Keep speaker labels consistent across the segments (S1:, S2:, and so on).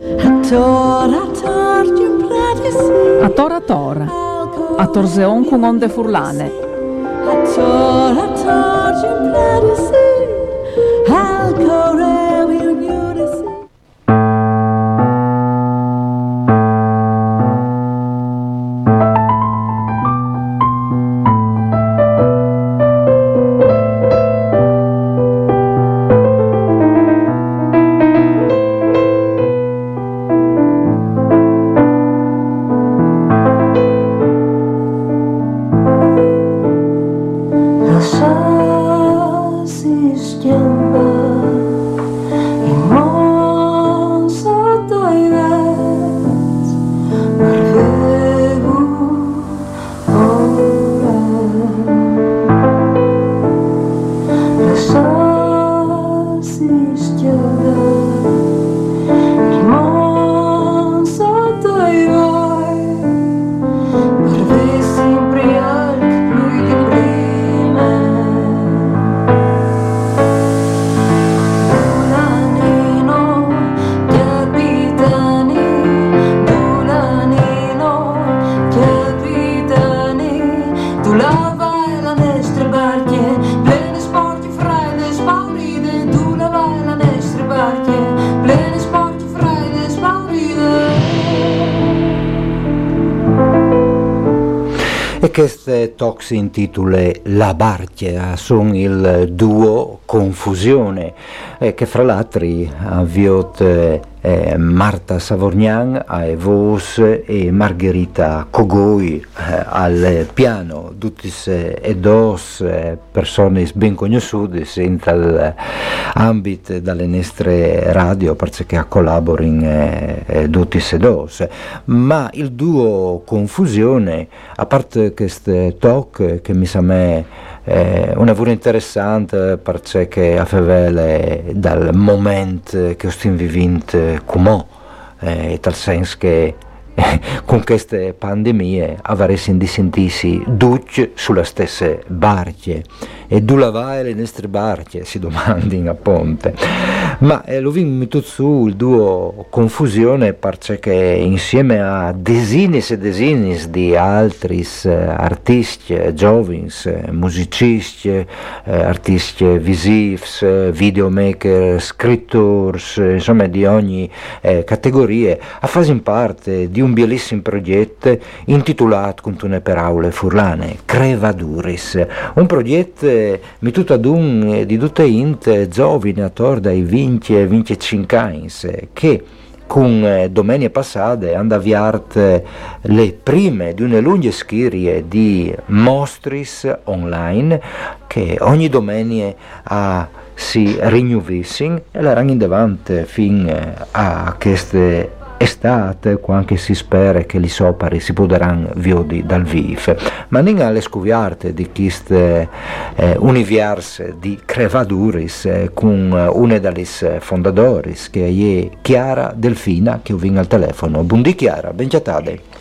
S1: A tora tora, a torseon con onde furlane.
S2: Si intitola La Barchia, sono il duo Confusione, eh, che fra l'altro ha avviato eh, Marta Savorgnan a Vos e Margherita Cogoi eh, al piano, tutti e dos eh, persone ben conosciute in tal ambito dalle nostre radio perché collaborano eh, eh, tutti e dos, ma il duo Confusione, a parte questo talk che mi sa me eh, un lavoro interessante perché a favele dal momento che stiamo vivendo come eh, tal senso che con queste pandemie avresti di sentirsi tutti sulla stessa barche e dove vai le nostre barche si domandano a ponte. Ma eh, lo tutto su il duo confusione perché insieme a desinis e desinis di altri eh, artisti eh, giovani eh, musicisti eh, artisti visivi videomaker scrittori insomma di ogni eh, categoria a fare parte di un bellissimo progetto intitolato con una paraule furlane Crevaduris. Un progetto mi tutto ad un di tutte int giovani attorno dai 20 e 25 anni che con eh, domenica passata hanno avviato le prime di una lunga serie di mostris online che ogni domenica si rinnovissero e la in davanti fino a queste estate, quando si spera che gli sopari si potranno viodi dal vive. Ma non alle scuviarte di queste eh, universe di Crevaduris eh, con una delle fondatori che è Chiara Delfina che ho al telefono. Buondì Chiara, ben ciatade.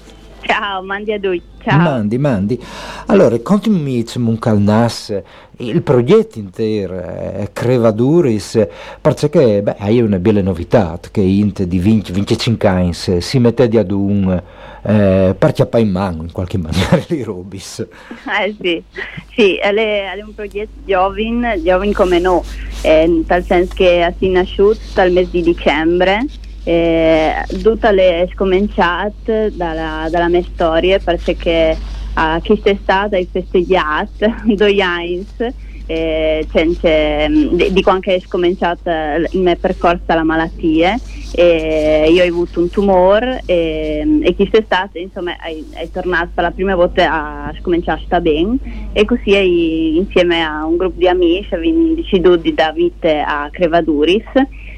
S3: Ciao, mandi a lui. Ciao.
S2: Mandi, mandi. Allora, contami un calnas il progetto intero eh, Crevaduris perché beh, hai una bella novità che int di 20, 25 anni si mette ad un eh, per in mano in qualche maniera di Robis.
S3: Eh sì, sì è, è un progetto giovane, giovane come no, eh, nel senso che è nasciuto dal mese di dicembre eh, tutte le scominciate dalla, dalla mia storia perché a stata hai festeggiato due anni eh, dico anche è scominciata il mio percorso alla malattia e io ho avuto un tumore e, e stata insomma è, è tornato per la prima volta a scominciare sta bene e così è, insieme a un gruppo di amici abbiamo deciso di dare vita a Crevaduris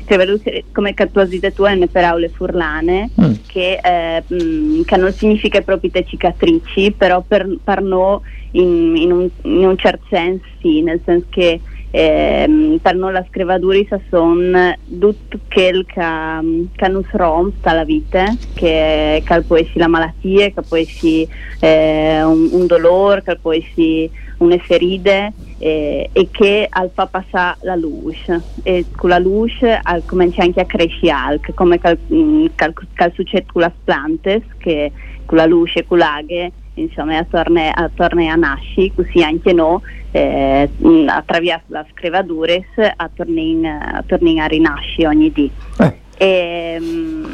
S3: scrivere come che tu hai detto tu è per aule furlane mm. che, eh, mh, mm, che, non significa proprio te cicatrici però per, per noi in, in, un, in, un, certo senso sì nel senso che eh, per noi la screvatura sono tutto quel che, che non rompe la vita che, che può essere la malattia che può essere eh, un, un dolore che può essere una ferita eh, e che al fa passare la luce e con la luce al, comincia anche a crescere come cal, mm, cal, cal succede con le piante che con la luce con l'aghe insomma attorno a, a nasci così anche noi eh, mm, attraverso la screvatura attorno a rinasci ogni dì eh. e,
S2: mm,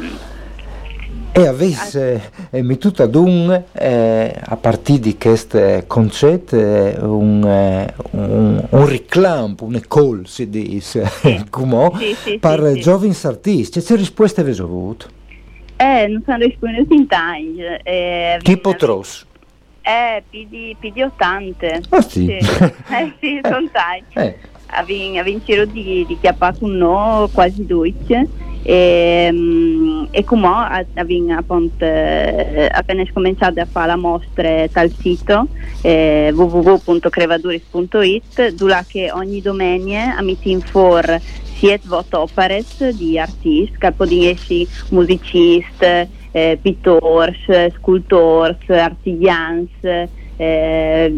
S2: e avesse eh, mi tutta d'un eh, a partire di questo concetto un, eh, un, un call si dice come sì, sì, per sì, giovani artisti che risposte avete avuto?
S3: Eh, non sono risposte in time eh,
S2: chi potros?
S3: Eh, PD, PD 80
S2: ah sì? sì.
S3: eh sì, sono tanti eh. Avin, avin di, di chiappato un no quasi due e, ehm, e abbiamo appunto eh, appena cominciato a fare la mostra dal sito eh, www.crevaduris.it dove ogni domenica amici for siete vot operes di artisti che possono essere musicisti, eh, pittori, scultori, artigiani eh,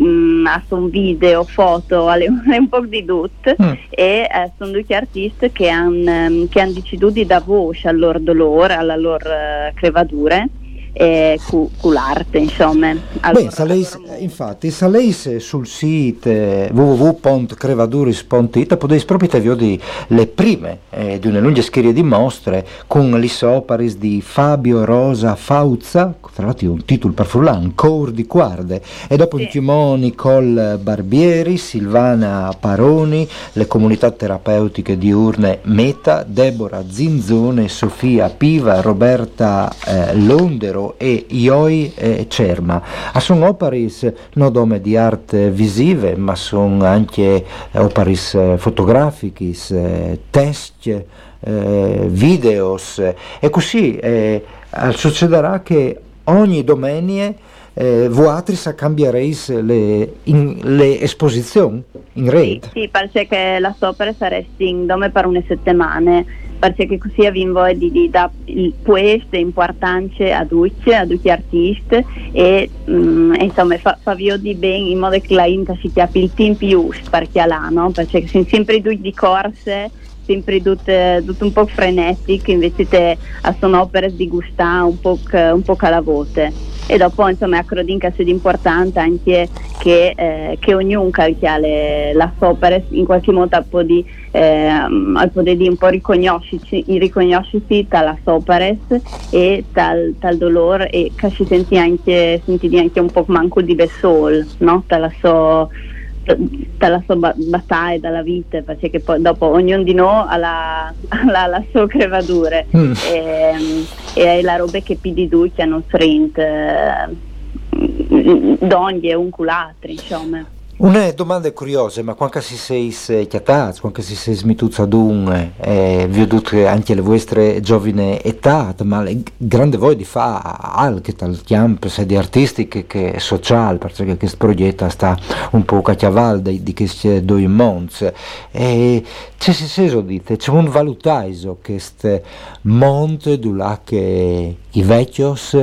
S3: sono video, foto, un po' di tutto mm. e eh, sono due artisti che hanno ehm, han deciso di dare voce al loro dolore, alla loro uh, crevature eh, con l'arte insomma
S2: allora, Beh, saleis, infatti saleis sul sito www.crevaduris.it potete proprio vedere le prime eh, di una lunga serie di mostre con le soparis di Fabio Rosa Fauzza tra l'altro un titolo per Furlan Cor di Quarde e dopo sì. Timoni Col Barbieri Silvana Paroni le comunità terapeutiche diurne Meta Deborah Zinzone Sofia Piva Roberta eh, Londero e Ioi e Cerma. A sono operis non nome di arte visive, ma sono anche operis eh, fotograficis, eh, test, eh, videos e così eh, succederà che ogni domenica eh, voatris cambiereis le, in, le esposizioni in rete.
S3: Sì, sì, perché la opere saresti in nome per una settimana perché così abbiamo di, di dare queste importanze a tutti, a tutti gli artisti e um, insomma fa, fa di bene in modo che la Inta si capi il tempo giusto perché là? Perché sono sempre due di corse sempre tutte, un po' frenetiche invece te sono opere di po', un po' alla voce e dopo insomma a che è importante anche che, eh, che ognuno calcia le, la opere in qualche modo eh, al poter di un po' riconoscersi, dalla opere e dal, dal dolore e che si senti anche, senti anche un po' manco di besol no? dalla sua dalla sua battaglia, dalla vita, perché poi dopo ognuno di noi ha la, la, la sua crevatura mm. e, e la roba che pidi tu che hanno strint eh, d'ogni e un culatri, insomma.
S2: Una domanda curiosa, ma quando si sei chiatati, quando si sei smituzza d'un, eh, vi ho detto anche le vostre giovani età, ma grande voi di fare anche tal camp sia di artistiche che sociale, perché questo progetto sta un po' a cavallo di, questi due mondi. E c'è se se dite, c'è un valutaiso questo mondo dove che i vecchios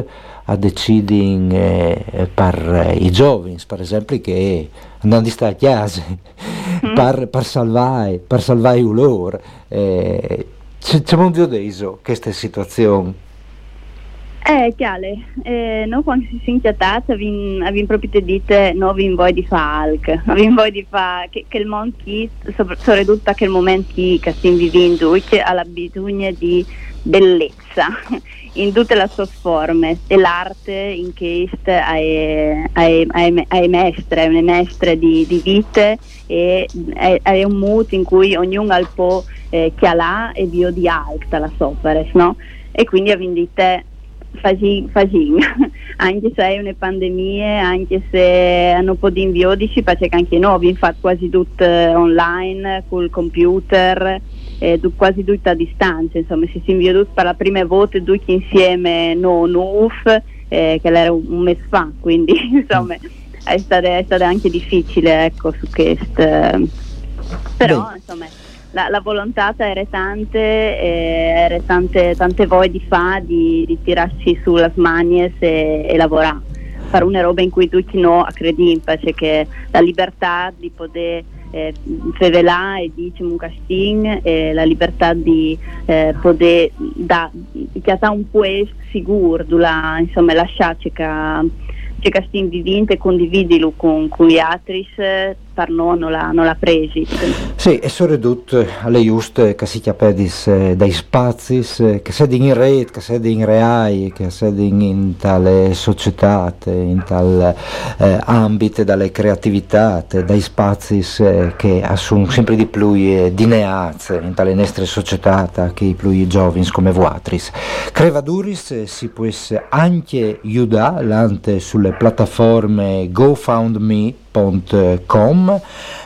S2: a decidere eh, per i giovani, per esempio, che non stare a casa mm. per, per, salvare, per salvare loro. Eh, c'è, un dio questa situazione.
S3: Eh, chiaro, eh, noi quando si sono inchiatati abbiamo proprio detto no, abbiamo voglia di fare alc, abbiamo voglia di fare che, che il mondo che, soprattutto che il momento che stiamo vivendo, che ha l'abitudine di bellezza in tutte le sue forme e l'arte in che è, mestre, è una mestre di, di vita e è, è, un mood in cui ognuno ha il po' eh, che ha là e bio di alta la soperes, no? E quindi a vendite facin, facin. anche se è una pandemia, anche se hanno un po' di inviodici, perché anche noi abbiamo fatto quasi tutto online, col computer eh, quasi tutte a distanza, insomma, si sono veduti per la prima volta tutti insieme no, no UF, eh, che era un, mese fa, quindi insomma è stato, è stato anche difficile ecco, su questo. Però Beh. insomma la, la, volontà era tante, eh, era tante, tante voglie di fare, di, di tirarsi sulle mani e, e lavorare. Fare una roba in cui tutti no crediamo, cioè che la libertà di poter eh, fevelà e diciamo un casting e la libertà di eh, poter da, chiatare un puesto sicuro, insomma lasciarci che, casting vivente e condividilo con, con gli altri noi non l'ha, non l'ha presi.
S2: Sì, e soprattutto alle giuste che si chiapedis eh, dai spazi eh, che sedi in rete, che sedi in reai, che sedi in tale società, in tal eh, ambito dalle creatività, dai spazi eh, che sono sempre di più eh, dineaz in tale nostre società che i più giovani come vuatris. Crevaduris si può anche aiutare sulle piattaforme GoFoundMe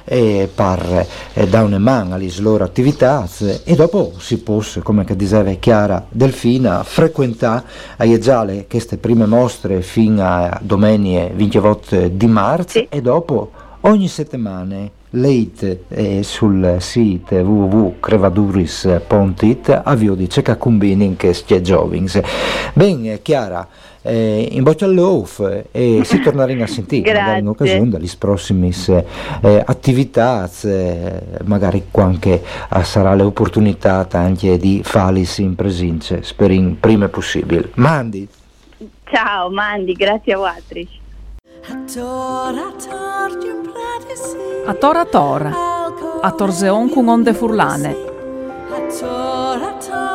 S2: e per eh, dare una mano alle loro attività e dopo si può, come diceva Chiara Delfina, frequentare a Ieggiale queste prime mostre fino a domenica 28 di marzo sì. e dopo ogni settimana Leit eh, sul sito www.crevaduris.it avvio di Ceca Combini che è Jovings. Bene, Chiara, eh, in bocca all'off e si torneremo a sentire magari in occasione delle prossime eh, attività eh, magari qualche eh, sarà l'opportunità anche di farli in presenza speriamo prima possibile. Mandi
S3: ciao Mandi grazie a voi
S1: a tora tora a torseon con onde furlane. A tora tora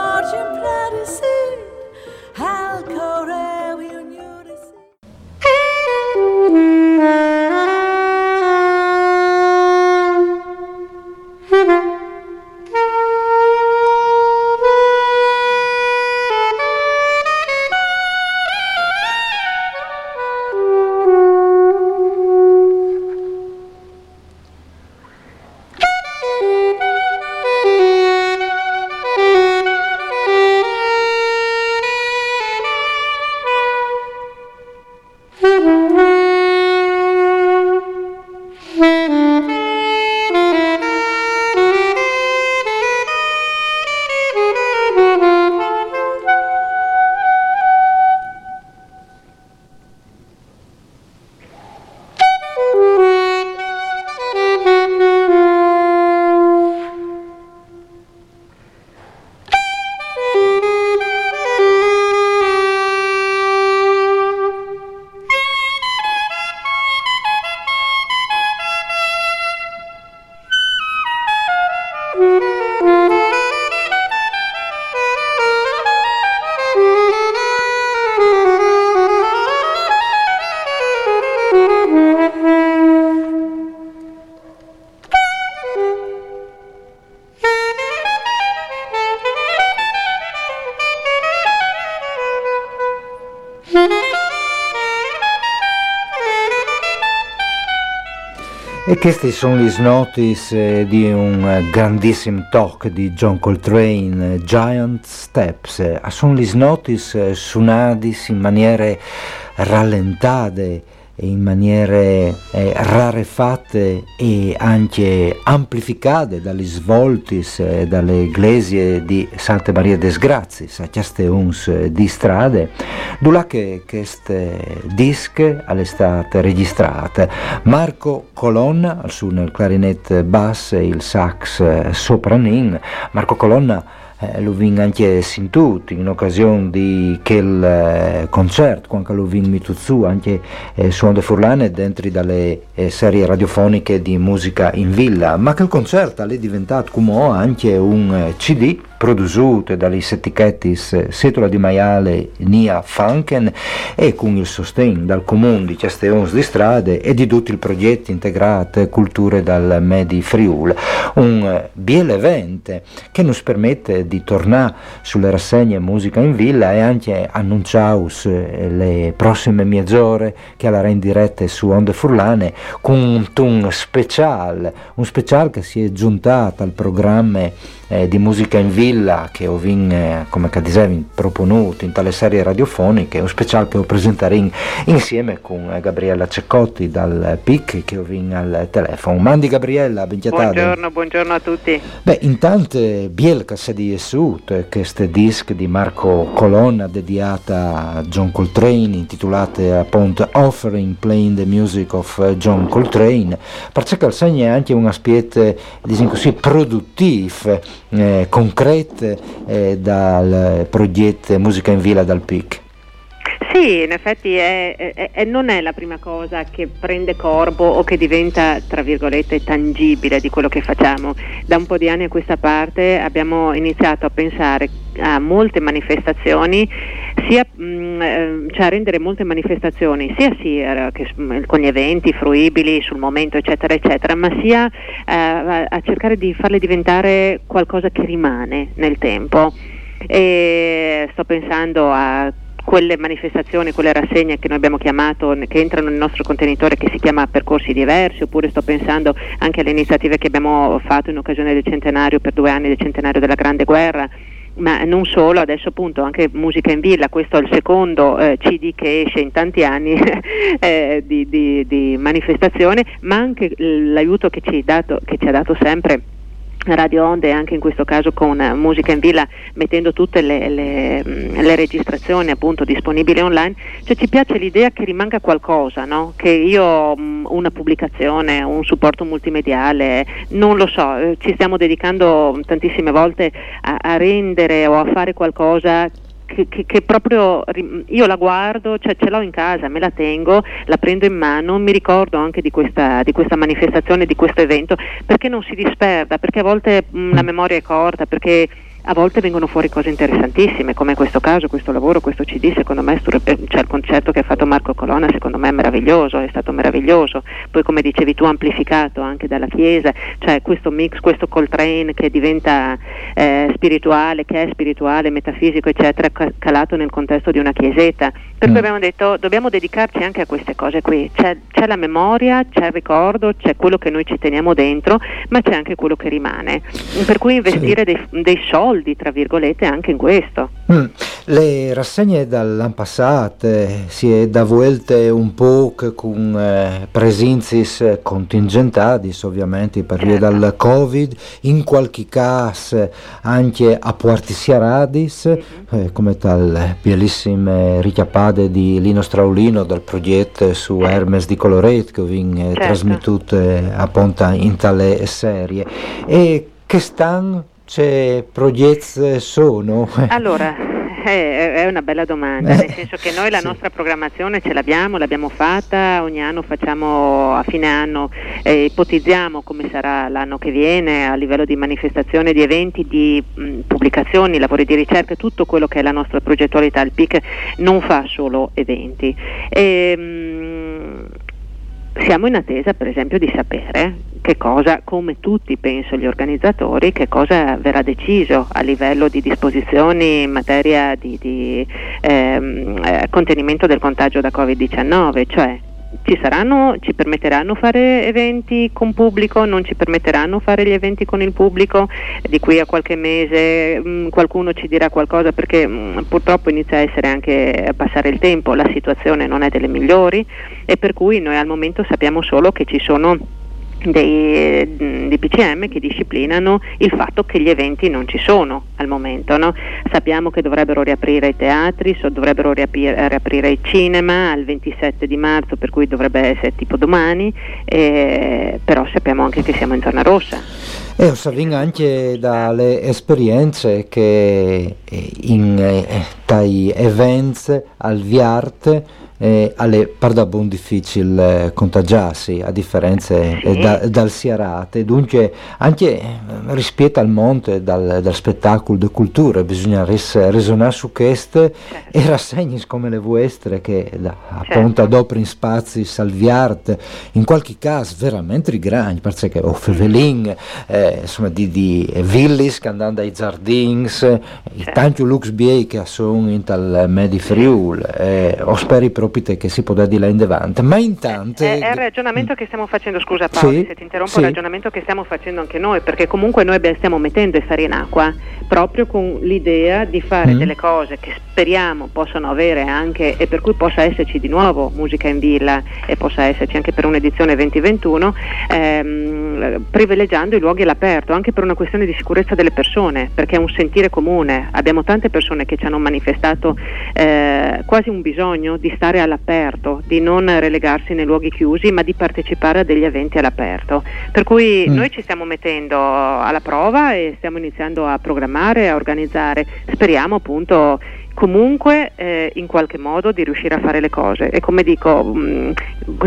S2: questi sono gli notis eh, di un eh, grandissimo talk di John Coltrane, eh, Giant Steps. Sono gli notis eh, suonati in maniere rallentate in maniere eh, rarefatte e anche amplificate dagli svolti eh, dalle iglesie di Santa Maria des Grazies a queste uns di strade dove che questo disc è stato registrato Marco Colonna nel clarinetto bass e il sax eh, sopranin. Marco Colonna eh, lo vin anche sentut in occasione di quel eh, concerto, quando lo vin mituzzu anche eh, suon de Furlane dentro dalle eh, serie radiofoniche di musica in villa, ma il concerto è diventato come anche un eh, CD produciute dagli etichettis Setola di Maiale Nia Funken e con il sostegno dal comune di Castellons di Strade e di tutti i progetti integrati Culture dal Medi Friul. Un biel evento che ci permette di tornare sulle rassegne musica in villa e anche annunciaus le prossime mezz'ore che alla in diretta su Onde Furlane con un speciale, un speciale che si è giuntato al programma eh, di musica in villa che ho vin, eh, come dicevi, proponuto in tale serie radiofoniche, un speciale che ho presentato in, insieme con eh, Gabriella Ceccotti dal PIC che ho vin al telefono. Mandi Gabriella,
S4: benchiatata. Buongiorno, buongiorno a tutti.
S2: Beh, intanto Bielka è di Esut, questo disc di Marco Colonna dedicata a John Coltrane, intitolata appunto Offering Playing the Music of John Coltrane, perché segna anche un aspetto, diciamo così, produttivo eh, concrete eh, dal progetto Musica in Villa dal PIC?
S4: Sì, in effetti è, è, è, non è la prima cosa che prende corpo o che diventa, tra virgolette, tangibile di quello che facciamo. Da un po' di anni a questa parte abbiamo iniziato a pensare a molte manifestazioni, sia, mh, mm, eh, cioè a rendere molte manifestazioni sia sì, eh, che, con gli eventi fruibili sul momento, eccetera, eccetera, ma sia eh, a cercare di farle diventare qualcosa che rimane nel tempo. E sto pensando a quelle manifestazioni, quelle rassegne che noi abbiamo chiamato, che entrano nel nostro contenitore che si chiama Percorsi Diversi, oppure sto pensando anche alle iniziative che abbiamo fatto in occasione del centenario, per due anni del centenario della Grande Guerra, ma non solo, adesso appunto anche Musica in Villa, questo è il secondo eh, CD che esce in tanti anni eh, di, di, di, manifestazione, ma anche l'aiuto che ci, dato, che ci ha dato sempre Radio Onde anche in questo caso con uh, Musica in Villa mettendo tutte le, le, mm, le, registrazioni appunto disponibili online, cioè ci piace l'idea che rimanga qualcosa, no? che io um, una pubblicazione, un supporto multimediale, non lo so, eh, ci stiamo dedicando tantissime volte a, a rendere o a fare qualcosa che, che, che, proprio io la guardo, cioè ce l'ho in casa, me la tengo, la prendo in mano, mi ricordo anche di questa, di questa manifestazione, di questo evento, perché non si disperda, perché a volte mh, la memoria è corta, perché a volte vengono fuori cose interessantissime, come in questo caso, questo lavoro, questo CD, secondo me, cioè il concerto che ha fatto Marco Colonna, secondo me è meraviglioso, è stato meraviglioso, poi come dicevi tu amplificato anche dalla Chiesa, cioè questo mix, questo Coltrane che diventa eh, spirituale, che è spirituale, metafisico, eccetera, calato nel contesto di una chiesetta. Per cui mm. abbiamo detto dobbiamo dedicarci anche a queste cose qui, c'è, c'è la memoria, c'è il ricordo, c'è quello che noi ci teniamo dentro, ma c'è anche quello che rimane. Per cui investire sì. dei, dei soldi tra virgolette, anche in questo.
S2: Mm. Le rassegne dall'anno passato eh, si è da volte un po' con eh, presenze contingentati, ovviamente per via certo. dal Covid, in qualche caso anche a Puartisiaradis, mm-hmm. eh, come tal bellissime richiappate di Lino Straulino dal progetto su Hermes di Coloret che viene certo. trasmettute appunto in tale serie. E che stanno c'è progetti sono?
S4: Allora, è una bella domanda, eh, nel senso che noi la sì. nostra programmazione ce l'abbiamo, l'abbiamo fatta, ogni anno facciamo a fine anno, eh, ipotizziamo come sarà l'anno che viene a livello di manifestazione, di eventi, di mh, pubblicazioni, lavori di ricerca, tutto quello che è la nostra progettualità, il PIC non fa solo eventi. E, mh, siamo in attesa per esempio di sapere che cosa, come tutti penso gli organizzatori, che cosa verrà deciso a livello di disposizioni in materia di, di ehm, eh, contenimento del contagio da Covid-19, cioè ci saranno, ci permetteranno fare eventi con pubblico, non ci permetteranno fare gli eventi con il pubblico, di qui a qualche mese mh, mm, qualcuno ci dirà qualcosa perché mh, mm, purtroppo inizia a essere anche a passare il tempo, la situazione non è delle migliori e per cui noi al momento sappiamo solo che ci sono dei, mm, PCM che disciplinano il fatto che gli eventi non ci sono al momento. No? Sappiamo che dovrebbero riaprire i teatri, so, dovrebbero riaprire, riaprire il cinema al 27 di marzo, per cui dovrebbe essere tipo domani, eh, però sappiamo anche che siamo in zona rossa.
S2: E ho saputo anche dalle esperienze che in eh, tai events al Viart eh, alle parda buon difficile eh, contagiarsi a differenza sì. eh, da, dal Siarate, dunque anche eh, rispetto al monte, dal, dal spettacolo di cultura, bisogna res, resonare su queste certo. e rassegni come le vostre che da, appunto certo. dopo in spazi salviart, in qualche caso veramente grandi, perché o Fevelin, eh, insomma di, di Villis che andando ai Zardins, certo. tanti Lux Biei che sono in tal Medi Friul, eh, o speri proprio che si può dare di là in davanti, ma intanto...
S4: È, è il ragionamento che stiamo facendo, scusa Paolo, sì, se ti interrompo, sì. il ragionamento che stiamo facendo anche noi, perché comunque noi stiamo mettendo i fari in acqua proprio con l'idea di fare mm. delle cose che speriamo possano avere anche e per cui possa esserci di nuovo musica in villa e possa esserci anche per un'edizione 2021 ehm, privilegiando i luoghi all'aperto anche per una questione di sicurezza delle persone perché è un sentire comune abbiamo tante persone che ci hanno manifestato eh, quasi un bisogno di stare all'aperto di non relegarsi nei luoghi chiusi ma di partecipare a degli eventi all'aperto. Per cui mm. noi ci stiamo mettendo alla prova e stiamo iniziando a programmare a organizzare. Speriamo appunto comunque eh, in qualche modo di riuscire a fare le cose. E come dico mh, mm,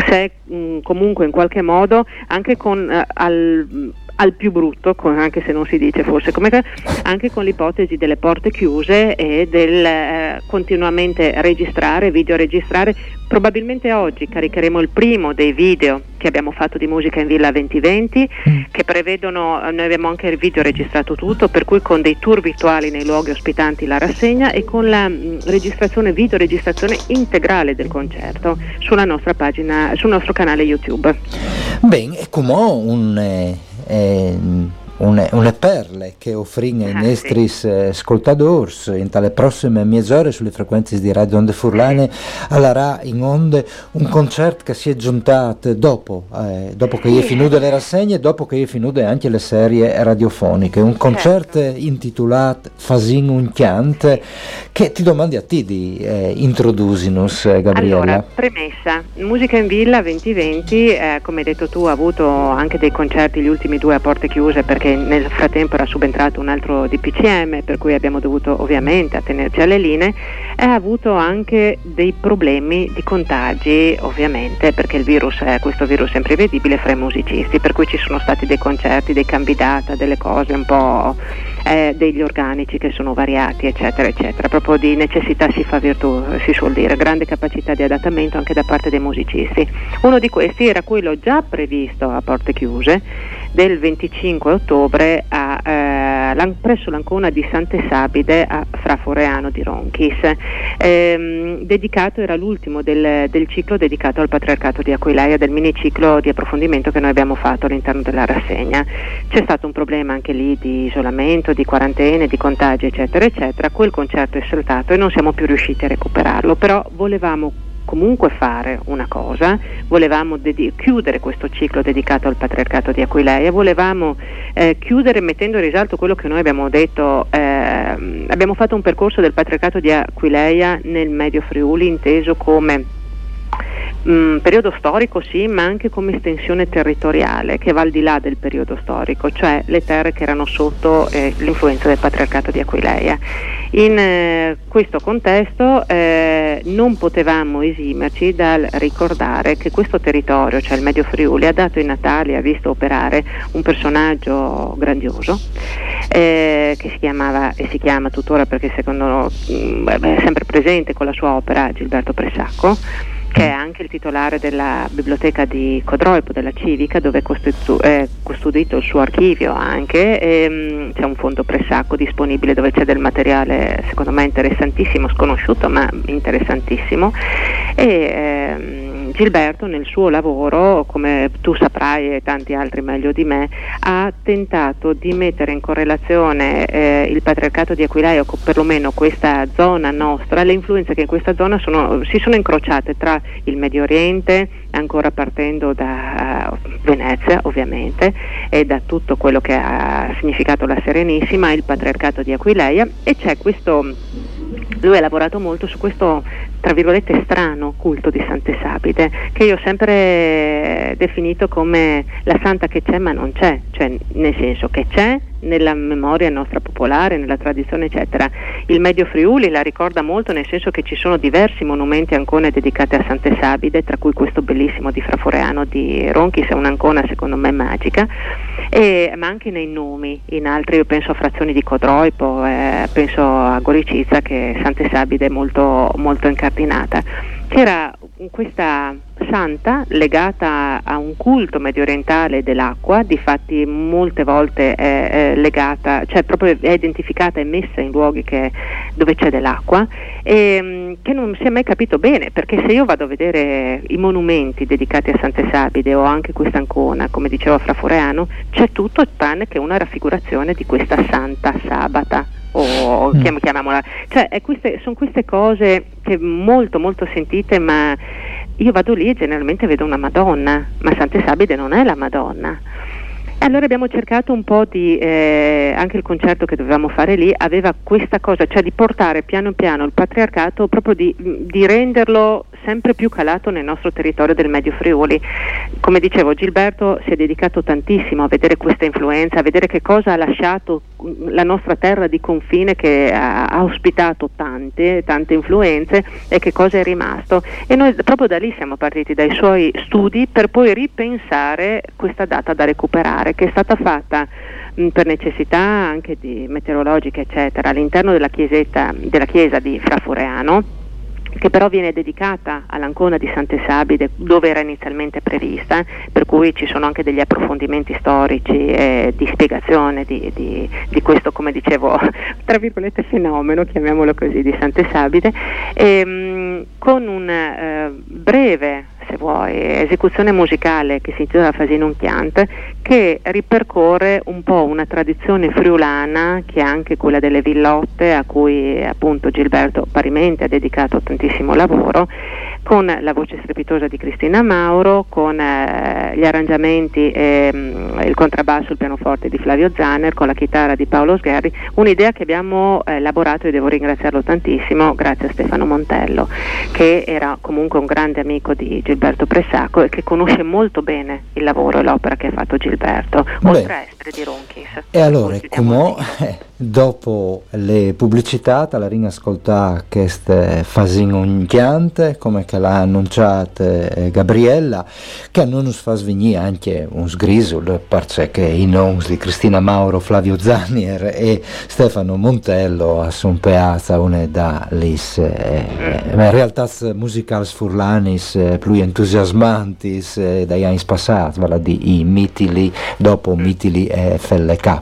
S4: se mh, mm, comunque in qualche modo anche con eh, al, al, più brutto con, anche se non si dice forse come anche con l'ipotesi delle porte chiuse e del eh, continuamente registrare videoregistrare Probabilmente oggi caricheremo il primo dei video che abbiamo fatto di musica in Villa 2020 mm. che prevedono, noi abbiamo anche il video registrato tutto, per cui con dei tour virtuali nei luoghi ospitanti la rassegna e con la mh, mm, registrazione, video registrazione integrale del concerto sulla nostra pagina, sul nostro canale YouTube.
S2: Bene, e come un... Eh, eh une, une perle che offrin ai ah, nostri sì. Eh, in tale prossime mezz'ore sulle frequenze di Radio Onde Furlane alla in onde un concerto che si è giuntato dopo, eh, dopo che sì. è finito le rassegne dopo che è finute anche le serie radiofoniche un concerto certo. intitolato Fasin un chiant che ti domandi a te di eh, introdusinus eh, Gabriella
S4: allora, premessa, Musica in Villa 2020 eh, come hai detto tu ha avuto anche dei concerti gli ultimi due a porte chiuse perché perché nel frattempo era subentrato un altro DPCM per cui abbiamo dovuto ovviamente attenerci alle linee ha avuto anche dei problemi di contagi ovviamente perché il virus è, questo virus è imprevedibile fra i musicisti per cui ci sono stati dei concerti, dei candidati, delle cose un po' eh, degli organici che sono variati eccetera eccetera. Proprio di necessità si fa virtù si suol dire grande capacità di adattamento anche da parte dei musicisti. Uno di questi era quello già previsto a porte chiuse del 25 ottobre a, eh, presso l'Ancona di Sante Sabide a Fraforeano di Ronchis. Ehm, dedicato, era l'ultimo del, del, ciclo dedicato al patriarcato di Aquileia, del miniciclo di approfondimento che noi abbiamo fatto all'interno della rassegna. C'è stato un problema anche lì di isolamento, di quarantene, di contagi, eccetera, eccetera. Quel concerto è saltato e non siamo più riusciti a recuperarlo, però volevamo comunque fare una cosa, volevamo dedi- chiudere questo ciclo dedicato al patriarcato di Aquileia, volevamo eh, chiudere mettendo in risalto quello che noi abbiamo detto, eh, abbiamo fatto un percorso del patriarcato di Aquileia nel Medio Friuli inteso come Mm, periodo storico sì, ma anche come estensione territoriale che va al di là del periodo storico, cioè le terre che erano sotto eh, l'influenza del patriarcato di Aquileia. In eh, questo contesto eh, non potevamo esimerci dal ricordare che questo territorio, cioè il Medio Friuli, ha dato in Natale, ha visto operare un personaggio grandioso eh, che si chiamava e si chiama tuttora perché secondo me mm, è sempre presente con la sua opera Gilberto Pressacco che è anche il titolare della biblioteca di Codroipo, della Civica, dove è, custodito il suo archivio anche, e, mh, c'è un fondo pressacco disponibile dove c'è del materiale secondo me interessantissimo, sconosciuto ma interessantissimo. E, ehm, Gilberto nel suo lavoro, come tu saprai e tanti altri meglio di me, ha tentato di mettere in correlazione eh, il patriarcato di Aquileia, o perlomeno questa zona nostra, le influenze che in questa zona sono, si sono incrociate tra il Medio Oriente, ancora partendo da Venezia ovviamente, e da tutto quello che ha significato la Serenissima, il patriarcato di Aquileia, e c'è questo lui ha lavorato molto su questo, tra virgolette, strano culto di Sante Sabide, che io ho sempre definito come la santa che c'è ma non c'è, cioè nel senso che c'è nella memoria nostra popolare, nella tradizione eccetera. Il Medio Friuli la ricorda molto nel senso che ci sono diversi monumenti ancone dedicati a Sante Sabide, tra cui questo bellissimo di Fraforeano di Ronchis, è un'ancona secondo me magica, e, ma anche nei nomi, in altri io penso a frazioni di Codroipo, eh, penso a Goricizza che Sante Sabide è molto, molto incardinata. C'era questa santa legata a un culto medio orientale dell'acqua, difatti molte volte è, è legata, cioè proprio è identificata e messa in luoghi che, dove c'è dell'acqua, e, mm, che non si è mai capito bene, perché se io vado a vedere i monumenti dedicati a Sante Sabide o anche questa ancona, come diceva Fra Foreano, c'è tutto tranne che una raffigurazione di questa santa sabata o mm. chiamiamola, cioè queste, sono queste cose che molto molto sentite ma io vado lì e generalmente vedo una Madonna, ma Sante Sabide non è la Madonna. Allora abbiamo cercato un po' di, eh, anche il concerto che dovevamo fare lì aveva questa cosa, cioè di portare piano piano il patriarcato, proprio di, di renderlo sempre più calato nel nostro territorio del Medio Friuli. Come dicevo, Gilberto si è dedicato tantissimo a vedere questa influenza, a vedere che cosa ha lasciato la nostra terra di confine che ha, ha ospitato tante, tante influenze e che cosa è rimasto. E noi proprio da lì siamo partiti dai suoi studi per poi ripensare questa data da recuperare, che è stata fatta per necessità anche meteorologiche eccetera all'interno della, della chiesa di Frafureano che però viene dedicata all'Ancona di Sante Sabide dove era inizialmente prevista, per cui ci sono anche degli approfondimenti storici e di spiegazione di, di, di questo, come dicevo, tra virgolette fenomeno, chiamiamolo così, di Sante Sabide, e, mh, con un eh, breve se vuoi, esecuzione musicale che si intitola Fasinum Chiant, che ripercorre un po' una tradizione friulana che è anche quella delle villotte a cui appunto Gilberto parimenti ha dedicato tantissimo lavoro con la voce strepitosa di Cristina Mauro, con eh, gli arrangiamenti e mh, il contrabbasso e il pianoforte di Flavio Zanner, con la chitarra di Paolo Sgherri, un'idea che abbiamo eh, elaborato e devo ringraziarlo tantissimo grazie a Stefano Montello, che era comunque un grande amico di Gilberto Pressacco e che conosce molto bene il lavoro e l'opera che ha fatto Gilberto, Beh. oltre a essere di Ronchis.
S2: E allora, come dopo le pubblicità, la ring ascoltare queste fasin ogniante, come che l'ha annunciato eh, Gabriella, che non ci fa svenire anche un sgrisul, perché i nomi di Cristina Mauro, Flavio Zanier e Stefano Montello a son peazza una da lis, eh, eh, realtà musicali furlanis eh, più entusiasmanti eh, dagli anni passati, vale di i mitili dopo mitili FLK.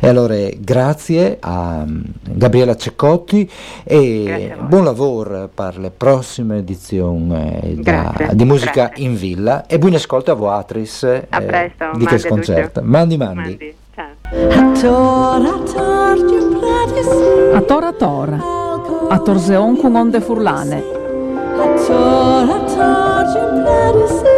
S2: E allora grazie grazie a mm, Gabriela Ceccotti e buon lavoro per le prossime edizioni eh, da, di Musica
S4: grazie.
S2: in Villa e buon ascolto a Voatris
S4: eh,
S2: di questo concerto. Mandi mandi. mandi.
S1: A tora tora, a torseon con onde furlane. A tora tora,